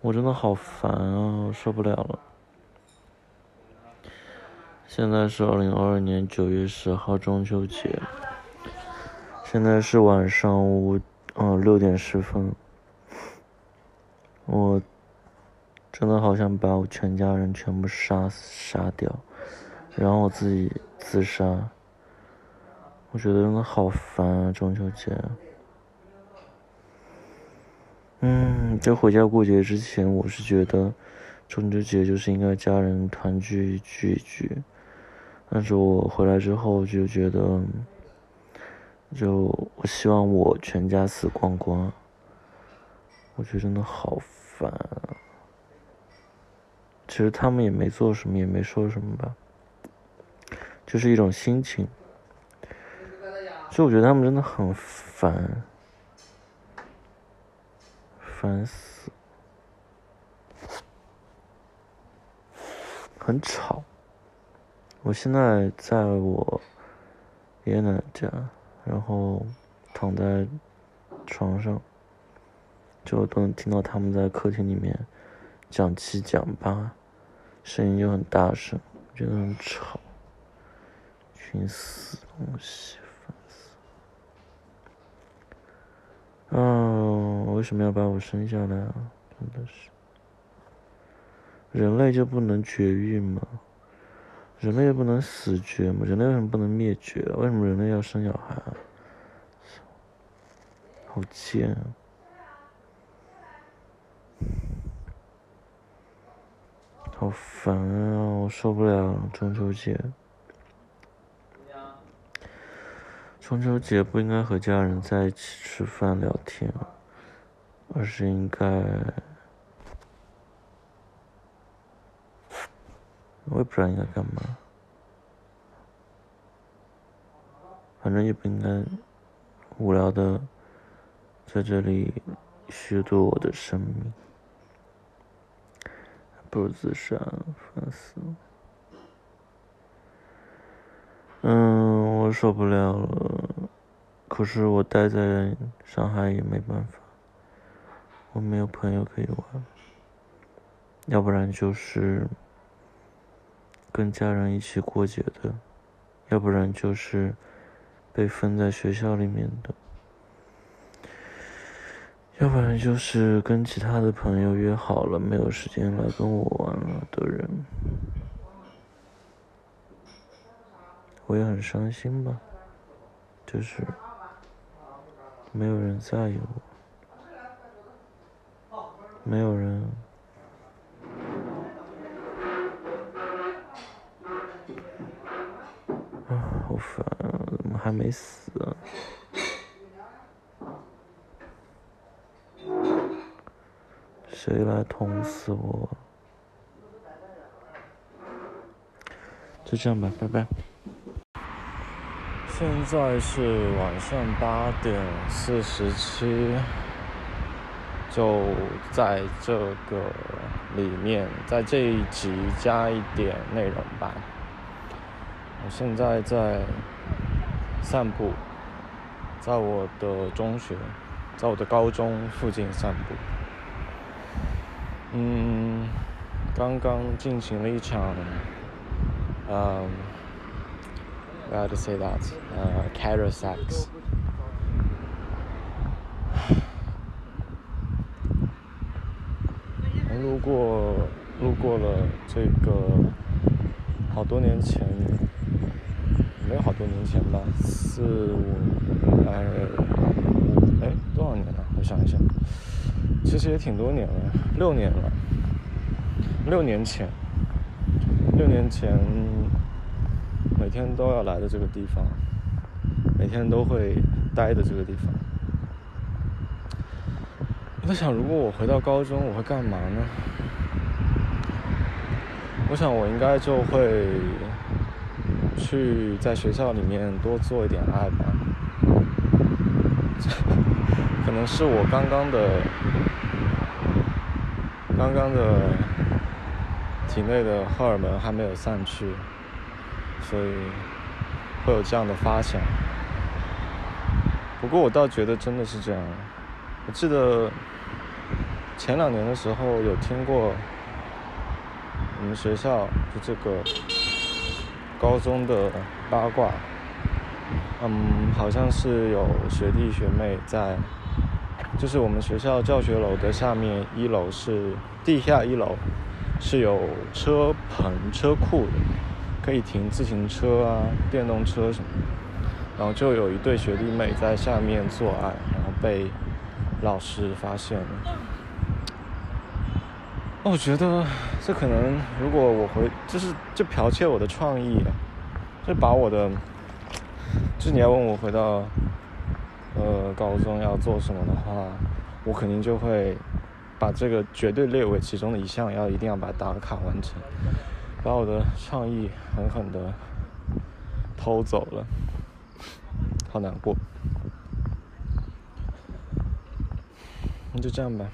我真的好烦啊，我受不了了。现在是二零二二年九月十号中秋节，现在是晚上五嗯六点十分，我真的好想把我全家人全部杀杀掉，然后我自己自杀。我觉得真的好烦啊，中秋节。嗯，在回家过节之前，我是觉得中秋节就是应该家人团聚聚一聚。但是我回来之后就觉得，就我希望我全家死光光，我觉得真的好烦啊。其实他们也没做什么，也没说什么吧，就是一种心情。就我觉得他们真的很烦，烦死，很吵。我现在在我爷爷奶奶家，然后躺在床上，就都能听到他们在客厅里面讲七讲八，声音又很大声，觉得很吵，群死东西，烦死！啊，为什么要把我生下来啊？真的是，人类就不能绝育吗？人类不能死绝吗？人类为什么不能灭绝？为什么人类要生小孩？好贱啊！好烦啊！我受不了中秋节。中秋节不应该和家人在一起吃饭聊天，而是应该……我也不知道应该干嘛，反正也不应该无聊的在这里虚度我的生命，不如自杀，烦死了。我受不了了，可是我待在上海也没办法，我没有朋友可以玩，要不然就是。跟家人一起过节的，要不然就是被分在学校里面的，要不然就是跟其他的朋友约好了没有时间来跟我玩了的人，我也很伤心吧，就是没有人在意我，没有人啊，好。烦啊，怎么还没死？谁来捅死我？就这样吧，拜拜。现在是晚上八点四十七，就在这个里面，在这一集加一点内容吧。我现在在散步，在我的中学，在我的高中附近散步。嗯，刚刚进行了一场，嗯，how to say that？呃，carrot sex。路过，路过了这个，好多年前。没有好多年前吧，四五，哎，哎，多少年了？我想一想，其实也挺多年了，六年了。六年前，六年前，每天都要来的这个地方，每天都会待的这个地方。我在想，如果我回到高中，我会干嘛呢？我想，我应该就会。去在学校里面多做一点爱吧，可能是我刚刚的、刚刚的体内的荷尔蒙还没有散去，所以会有这样的发想。不过我倒觉得真的是这样，我记得前两年的时候有听过我们学校就这个高中的八卦，嗯，好像是有学弟学妹在，就是我们学校教学楼的下面一楼是地下一楼，是有车棚车库的，可以停自行车啊、电动车什么，然后就有一对学弟妹在下面做爱，然后被老师发现了。我觉得这可能，如果我回，就是就剽窃我的创意，就把我的，就是你要问我回到，呃，高中要做什么的话，我肯定就会把这个绝对列为其中的一项，要一定要把打卡完成，把我的创意狠狠的偷走了，好难过，那就这样吧。